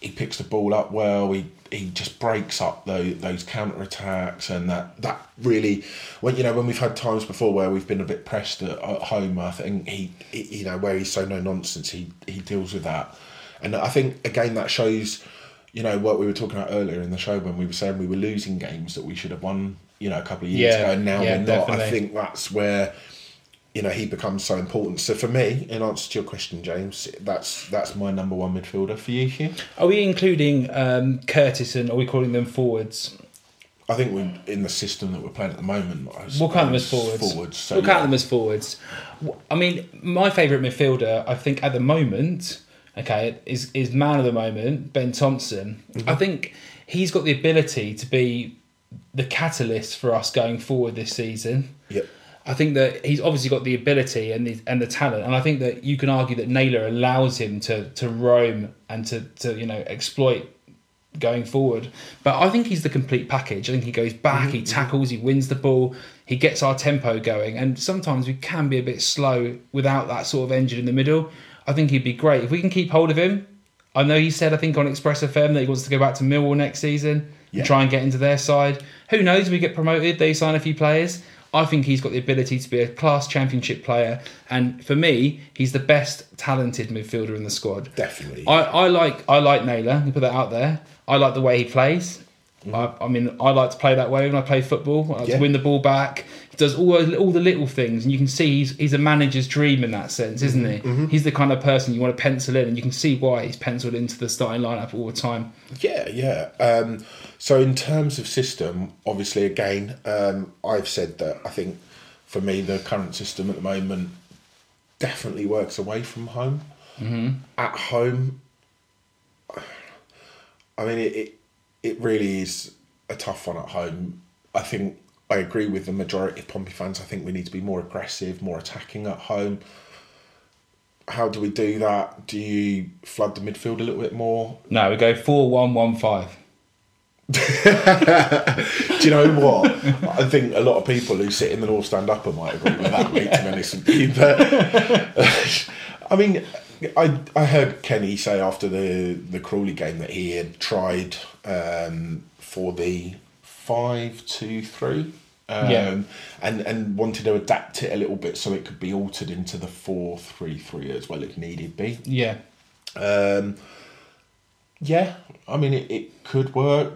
he picks the ball up well. He he just breaks up those, those counter attacks, and that that really when you know when we've had times before where we've been a bit pressed at, at home. I think he, he you know where he's so no nonsense. He he deals with that, and I think again that shows you know what we were talking about earlier in the show when we were saying we were losing games that we should have won you know a couple of years Yeah, ago. And now yeah, we're not. I think that's where you know he becomes so important. So for me, in answer to your question, James, that's that's my number one midfielder. For you, Hugh? Are we including um, Curtis and are we calling them forwards? I think we're in the system that we're playing at the moment. I We'll count them as forwards. Forwards. So we'll yeah. count them as forwards. I mean, my favourite midfielder, I think, at the moment, okay, is is man of the moment, Ben Thompson. Mm-hmm. I think he's got the ability to be the catalyst for us going forward this season. Yep. I think that he's obviously got the ability and the and the talent, and I think that you can argue that Naylor allows him to to roam and to to you know exploit going forward. But I think he's the complete package. I think he goes back, he tackles, he wins the ball, he gets our tempo going, and sometimes we can be a bit slow without that sort of engine in the middle. I think he'd be great if we can keep hold of him. I know he said I think on Express FM that he wants to go back to Millwall next season Yeah. and try and get into their side. Who knows? We get promoted, they sign a few players. I think he's got the ability to be a class championship player, and for me, he's the best talented midfielder in the squad. Definitely. I, I like I like Naylor. You put that out there. I like the way he plays. Mm-hmm. I, I mean, I like to play that way when I play football. I like Yeah. to win the ball back. Does all those- all the little things, and you can see he's he's a manager's dream in that sense, isn't he? He's the kind of person you want to pencil in, and you can see why he's penciled into the starting lineup all the time. Yeah, yeah. Um, so in terms of system, obviously, again, um, I've said that I think for me, the current system at the moment definitely works away from home. Mm-hmm. At home, I mean, it, it it really is a tough one at home. I think I agree with the majority of Pompey fans. I think we need to be more aggressive, more attacking at home. How do we do that? Do you flood the midfield a little bit more? No, we go four one one five. Do you know what? I think a lot of people who sit in the North Stand Upper might agree with that, mate, to be honest with you. But I mean, I I heard Kenny say after the the Crawley game that he had tried um, for the five two three. Um, Yeah. and and wanted to adapt it a little bit so it could be altered into the four three three as well if needed be. Yeah. Um, yeah, I mean it, it could work.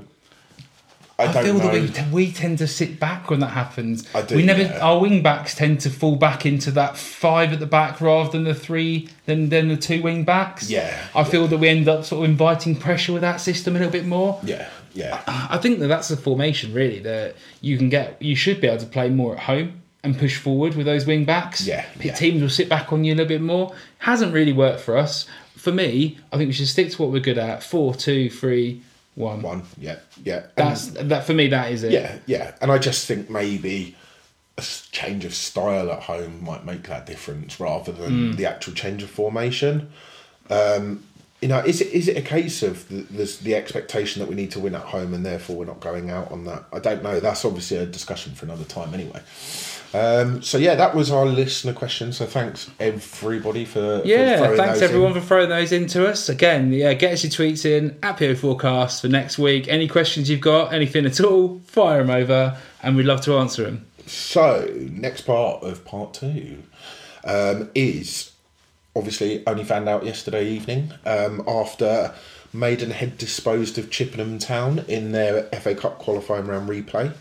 I, I feel know. that we, we tend to sit back when that happens. I do, we never yeah. our wing backs tend to fall back into that five at the back rather than the three than than the two wing backs. Yeah, I feel that we end up sort of inviting pressure with that system a little bit more. yeah, yeah, I think that that's the formation really that you can get. You should be able to play more at home and push forward with those wing backs. Yeah, yeah. teams will sit back on you a little bit more. Hasn't really worked for us. For me, I think we should stick to what we're good at: four, two, three, one. one, yeah, yeah. And- That's that for me. That is it. yeah, yeah. And I just think maybe a change of style at home might make that difference rather Mm. than the actual change of formation. Um, you know, is it is it a case of the, there's the expectation that we need to win at home and therefore we're not going out on that? I don't know. That's obviously a discussion for another time, anyway. Um, so yeah, that was our listener question. So thanks everybody for for Yeah, throwing thanks everyone in. for throwing those into us. Again, yeah, get us your tweets in at PO Forecast for next week. Any questions you've got, anything at all, fire them over, and we'd love to answer them. So, next part of part two um, is obviously only found out yesterday evening um, after Maidenhead disposed of Chippenham Town in their FA Cup qualifying round replay.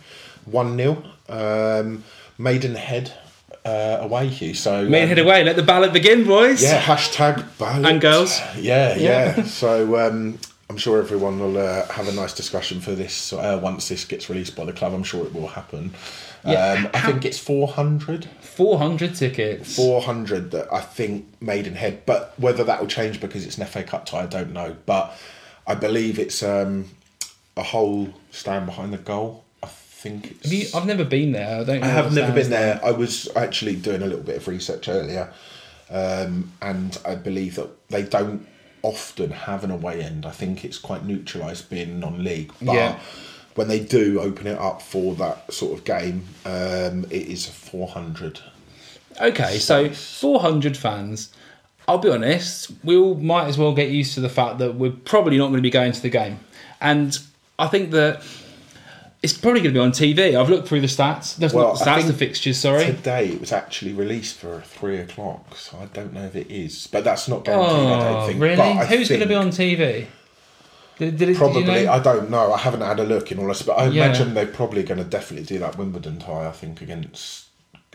1 0. Um, Maidenhead uh, away, Hugh. So, and um, away. Let the ballot begin, boys. yeah, hashtag ballot. And girls. Yeah, yeah. so um, I'm sure everyone will uh, have a nice discussion for this uh, once this gets released by the club. I'm sure it will happen. Yeah, Um, I think it's 400. 400 tickets. 400 that I think Maidenhead, but whether that will change because it's an FA Cup tie, I don't know. But I believe it's um, a whole stand behind the goal. I think it's. Have you, I've never been there. I don't. Know I have never been there. I was actually doing a little bit of research earlier, um, and I believe that they don't often have an away end. I think it's quite neutralised being non-league, but Yeah. When they do open it up for that sort of game, um, it is four hundred. Okay, so 400 fans. I'll be honest, we all might as well get used to the fact that we're probably not going to be going to the game. And I think that it's probably going to be on TV. I've looked through the stats. That's Well, not the stats, the fixtures, sorry. Today it was actually released for three o'clock, so I don't know if it is, but that's not guaranteed. I don't Oh, think. really? But I Who's going to be on TV? Did, did it, Probably, did you know? I don't know. I haven't had a look in all this, but I Yeah. imagine they're probably going to definitely do that Wimbledon tie. I think against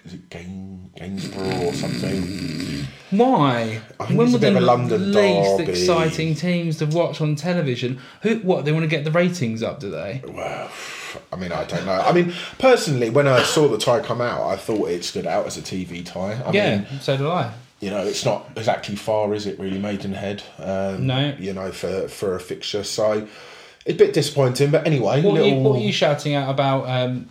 is it Gain Gainsborough or something. Why? I think it's a bit of a London least derby. exciting teams to watch on television. Who? What? They want to get the ratings up, do they? Well, I mean, I don't know. I mean, personally, when I saw the tie come out, I thought it stood out as a TV tie. I yeah, mean, so do I. you know, it's not exactly far, is it? Really, Maidenhead. Um, No. You know, for for a fixture, so it's a bit disappointing. But anyway, What, are you, what are you shouting out about um,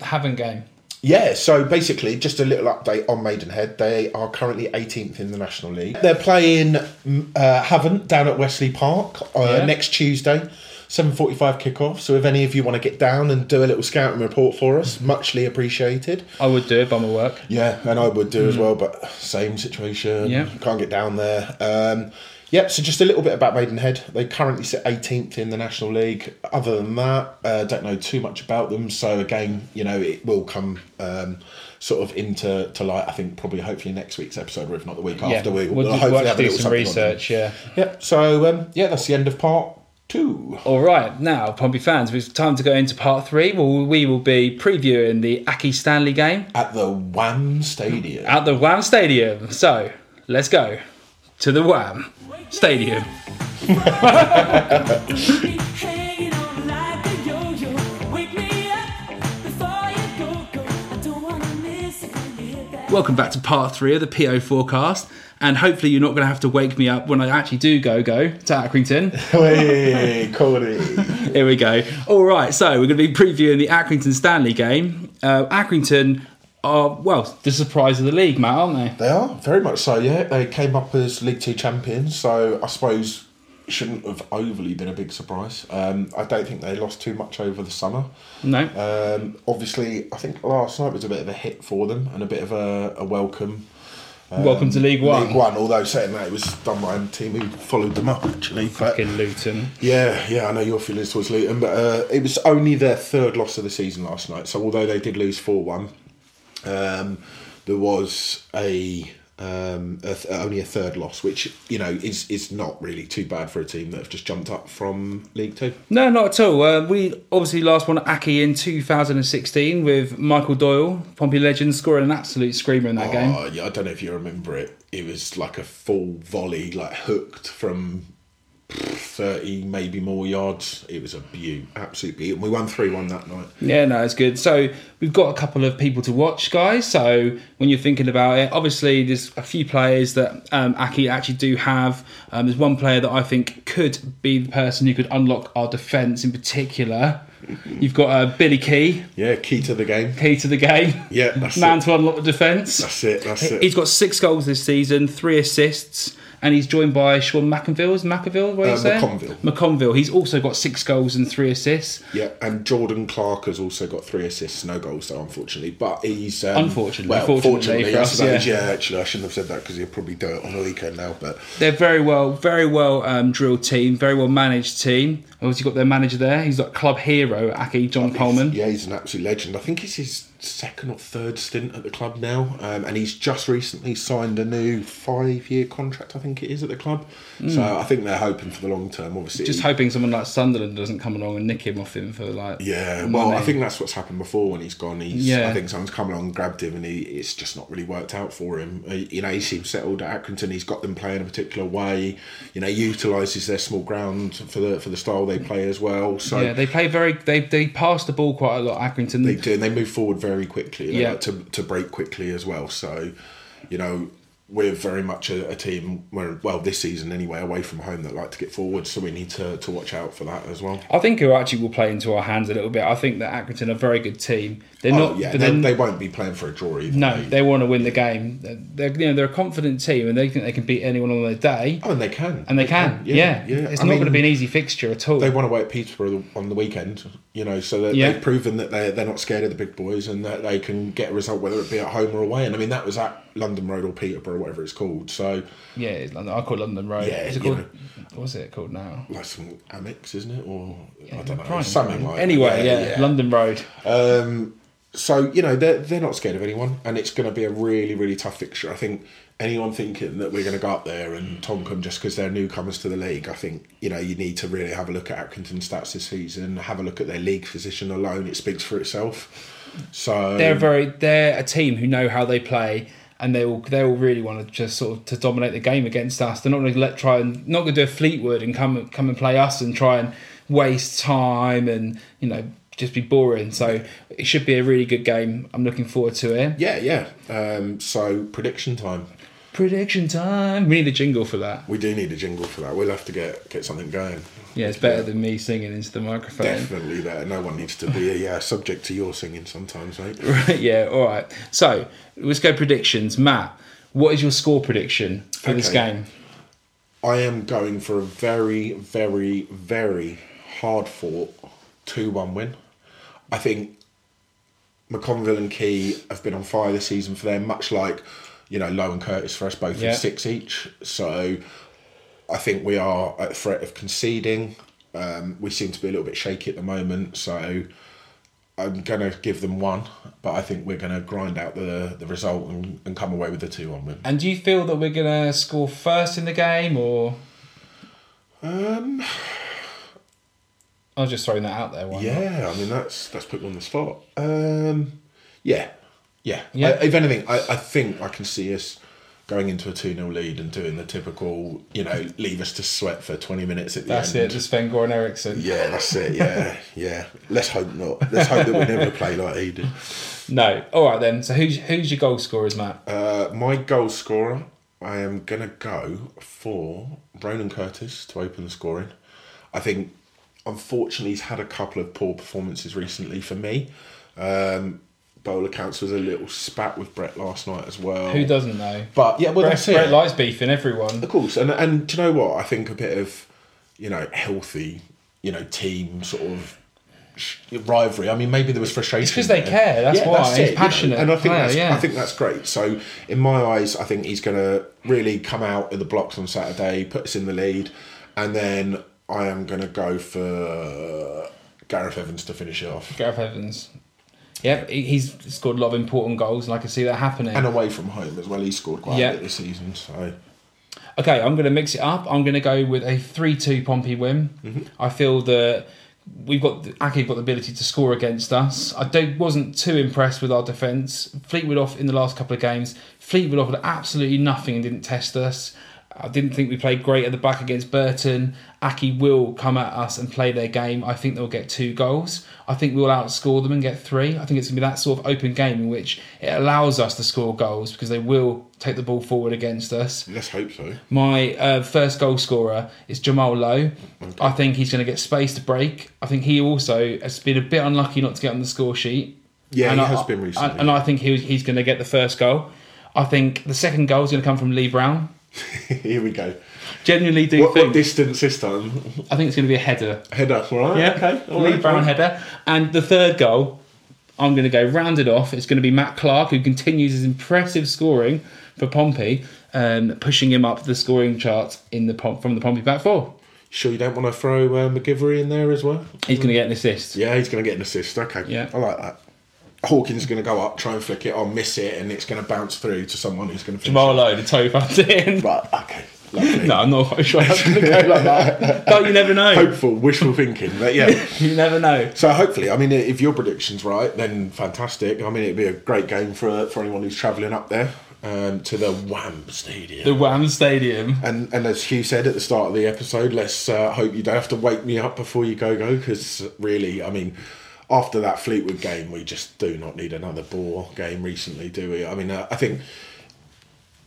Havant game? Yeah, so basically, just a little update on Maidenhead. They are currently 18th in the National League. They're playing uh, Havant down at Westleigh Park uh, Yeah. next Tuesday, 7.45 kickoff. So if any of you want to get down and do a little scouting report for us, muchly appreciated. I would do it by my work. Yeah, and I would do as well, but same situation. Mm. Yeah. Can't get down there. Um, yep, so just a little bit about Maidenhead. They currently sit 18th in the National League. Other than that, uh, don't know too much about them. So again, you know, it will come um, sort of into to light. I think probably hopefully next week's episode, or if not the week after. We we'll, do, hopefully we'll have do some something on them. research. Yeah. Yep. So um, yeah, that's the end of part two. All right, now Pompey fans, it's time to go into part three. Well, we will be previewing the Accy Stanley game At the Wham Stadium. at the Wham Stadium. So let's go to the Wham Stadium. Hanging on like a yo-yo. Wake me up before you go, go. I don't wanna miss it. Welcome back to part three of the PO forecast, and hopefully you're not going to have to wake me up when I actually do go go to Accrington. Hey, Cody. Here we go. All right, so we're going to be previewing the Accrington Stanley game. Uh, Accrington are well the surprise of the league, Matt, aren't they? They are very much so. Yeah, they came up as League Two champions, so I suppose shouldn't have overly been a big surprise. Um, I don't think they lost too much over the summer. No. Um, obviously, I think last night was a bit of a hit for them and a bit of a, a welcome. Um, Welcome to League One. League One, although saying that it was done by a team who followed them up actually. Fucking Luton. yeah, yeah, I know your feelings towards Luton, but uh, it was only their third loss of the season last night. So although they did lose four one, um, there was a, um, a th- only a third loss, which you know is is not really too bad for a team that have just jumped up from League Two. No, not at all. Uh, we obviously last won at Accy in 2016 with Michael Doyle, Pompey legend, scoring an absolute screamer in that game. Oh, yeah, I don't know if you remember it. It was like a full volley, like hooked from thirty, maybe more yards. It was a beaut, absolute beaut. And we won three one that night. Yeah, no, it's good. So we've got a couple of people to watch, guys. So when you're thinking about it, obviously there's a few players that um, Accy actually do have. Um, there's one player that I think could be the person who could unlock our defence in particular. You've got uh, Billy Kee, Yeah, key to the game. key to the game. Yeah, that's man it. to unlock the defence. That's it. That's it. He's got six goals this season, three assists, and he's joined by Sean McInville. Is McInville? What Uh, saying? McConville. McConville. He's also got six goals and three assists. Yeah, and Jordan Clark has also got three assists, no goals though, unfortunately. But he's um, Unfortunately, well, fortunately for us, yeah. yeah. Actually, I shouldn't have said that because he'll probably do it on the weekend now. But They're very well, very well um, drilled team, very well managed team. Obviously, got their manager there. He's got club hero Accy John Coleman. yeah, he's an absolute legend. I think it's his second or third stint at the club now, um, and he's just recently signed a new five-year contract. I think it is at the club. So I think they're hoping for the long term. Obviously. Just hoping someone like Sunderland doesn't come along and nick him off him for like. Yeah, well, I think that's what's happened before when he's gone. He's, Yeah. I think someone's come along and grabbed him, and he, it's just not really worked out for him. Uh, You know, he seems settled at Accrington. He's got them playing a particular way. You know, utilises their small ground for the for the style they play as well. So Yeah, they play very. They they pass the ball quite a lot. Accrington. they do, and they move forward very quickly. They Yeah. like to to break quickly as well. So, you know. We're very much a, a team where, well, this season anyway, away from home that like to get forward. So we need to, to watch out for that as well. I think it actually will play into our hands a little bit. I think that Accrington are a very good team. They're Oh, not. yeah, but they, then they won't be playing for a draw either. no, mate. they want to win the game. They're you know they're a confident team and they think they can beat anyone on their day, Oh, and they can. and they can. Yeah, yeah. It's I not mean, going to be an easy fixture at all. They won away at Peterborough on the weekend, you know, so Yeah. they've proven that they're, they're not scared of the big boys and that they can get a result, whether it be at home or away. And I mean, that was at London Road or Peterborough, whatever it's called. So, yeah, it's London. I call it London Road. Yeah, Is it called? What's it called now? like some Amex, isn't it? Or I don't know, Prime, something Prime. like Anyway, that. yeah, London Road. Um, so you know they're they're not scared of anyone, and it's going to be a really really tough fixture. I think anyone thinking that we're going to go up there and tonk them just because they're newcomers to the league, I think you know you need to really have a look at Accrington stats this season, have a look at their league position alone. It speaks for itself. So They're very. They're a team who know how they play. And they will, they will really want to just sort of to dominate the game against us. They're not going to let try and not going to do a Fleetwood and come come and play us and try and waste time and you know just be boring. So it should be a really good game. I'm looking forward to it. yeah, yeah. Um, so prediction time. Prediction time. We need a jingle for that. We do need a jingle for that. We'll have to get get something going. Yeah, it's better than me singing into the microphone. Definitely there. No one needs to be yeah subject to your singing sometimes, mate. Right, yeah, all right. So let's go predictions. Matt, what is your score prediction for this game? I am going for a very, very, very hard fought 2 1 win. I think McConville and Kee have been on fire this season for them, much like, you know, Lowe and Curtis for us both Yeah. six each. So I think we are at threat of conceding. Um, we seem to be a little bit shaky at the moment. So I'm going to give them one, but I think we're going to grind out the, the result and, and come away with the 2 1 win. And do you feel that we're going to score first in the game or. Um, I was just throwing that out there. Why not? Yeah, I mean that's that's put me on the spot. Um, yeah, yeah. Yeah. I- if anything, I, I think I can see us going into a 2 0 lead and doing the typical, you know, leave us to sweat for 20 minutes at the That's end. That's it, the Sven Goran Eriksson. Yeah, that's it. Yeah, yeah. Let's hope not. Let's hope that we never play like he did. No. All right then. So who's who's your goal scorers, Matt? Uh, my goal scorer, I am going to go for Ronan Curtis to open the scoring. I think, unfortunately, he's had a couple of poor performances recently for me. Um, Bowler Counts was a little spat with Brett last night as well. Who doesn't know? But yeah, well, Brett, that's it. Brett likes beefing everyone. Of course, and and do you know what? I think a bit of, you know, healthy, you know, team sort of rivalry. I mean, maybe there was frustration because they care, that's why. He's it, you know, passionate and I think player, that's yeah. I think that's great. So in my eyes, I think he's going to really come out in the blocks on Saturday, put us in the lead, and then I am going to go for Gareth Evans to finish it off. Gareth Evans. Yep, he's scored a lot of important goals, and I can see that happening. And away from home as well, he scored quite Yeah. a bit this season. So Okay, I'm going to mix it up. I'm going to go with a 3 2 Pompey win. Mm-hmm. I feel that we've got Accy got the ability to score against us. I don't, wasn't too impressed with our defence. Fleetwood off in the last couple of games. Fleetwood offered absolutely nothing and didn't test us. I didn't think we played great at the back against Burton. Accy will come at us and play their game. I think they'll get two goals. I think we'll outscore them and get three. I think it's going to be that sort of open game in which it allows us to score goals because they will take the ball forward against us. let's hope so. My uh, first goal scorer is Jamal Lowe. I think he's going to get space to break. I think he also has been a bit unlucky not to get on the score sheet. Yeah, And he I- has been recently. And, and I think he, he's going to get the first goal. I think the second goal is going to come from Lee Brown. Here we go. Genuinely do What, think. what distance this time? I think it's going to be a header. Header, all right? Yeah, okay. all Lee right, Brown right. header. And the third goal, I'm going to go rounded off. It's going to be Matt Clarke, who continues his impressive scoring for Pompey, um, pushing him up the scoring chart in the from the Pompey back four. Sure, you don't want to throw uh, McGivery in there as well? He's going to get an assist. Yeah, he's going to get an assist. Okay, Yeah. I like that. Hawkins is going to go up, try and flick it on, miss it, and it's going to bounce through to someone who's going to. Jamal. Lowe, the toe runs in. Right, okay. Lovely. No, I'm not quite sure that's going to go like that. But you never know. Hopeful, wishful thinking, but yeah. You never know. So hopefully, I mean, if your prediction's right, then fantastic. I mean, it'd be a great game for for anyone who's travelling up there um, to the Wham Stadium. The Wham Stadium. And and as Hugh said at the start of the episode, let's uh, hope you don't have to wake me up before you go go because really, I mean, after that Fleetwood game, we just do not need another ball game recently, do we? I mean, uh, I think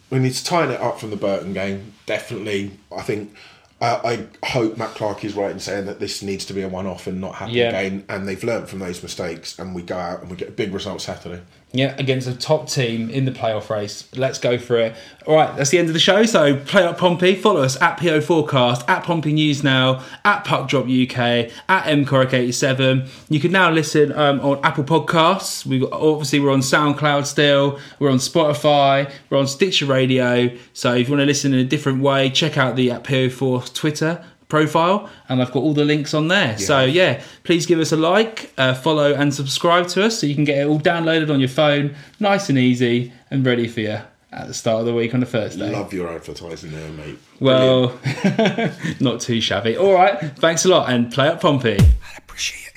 we need to tighten it up from the Burton game. Definitely, I think. Uh, I hope Matt Clarke is right in saying that this needs to be a one-off and not happen Yeah. again. And they've learnt from those mistakes, and we go out and we get a big result Saturday. Yeah, against a top team in the playoff race. Let's go for it. All right, that's the end of the show. So play up Pompey. Follow us at PO Forecast, at Pompey News Now, at Puck Drop UK, at MCorrick87. You can now listen um, on Apple Podcasts. We obviously we're on SoundCloud still. We're on Spotify. We're on Stitcher Radio. So if you want to listen in a different way, check out the at PO4 Twitter profile and I've got all the links on there. So yeah, please give us a like, uh, follow and subscribe to us so you can get it all downloaded on your phone, nice and easy and ready for you at the start of the week on a Thursday. Love your advertising there, mate. well, not too shabby. All right, thanks a lot and play up Pompey. I appreciate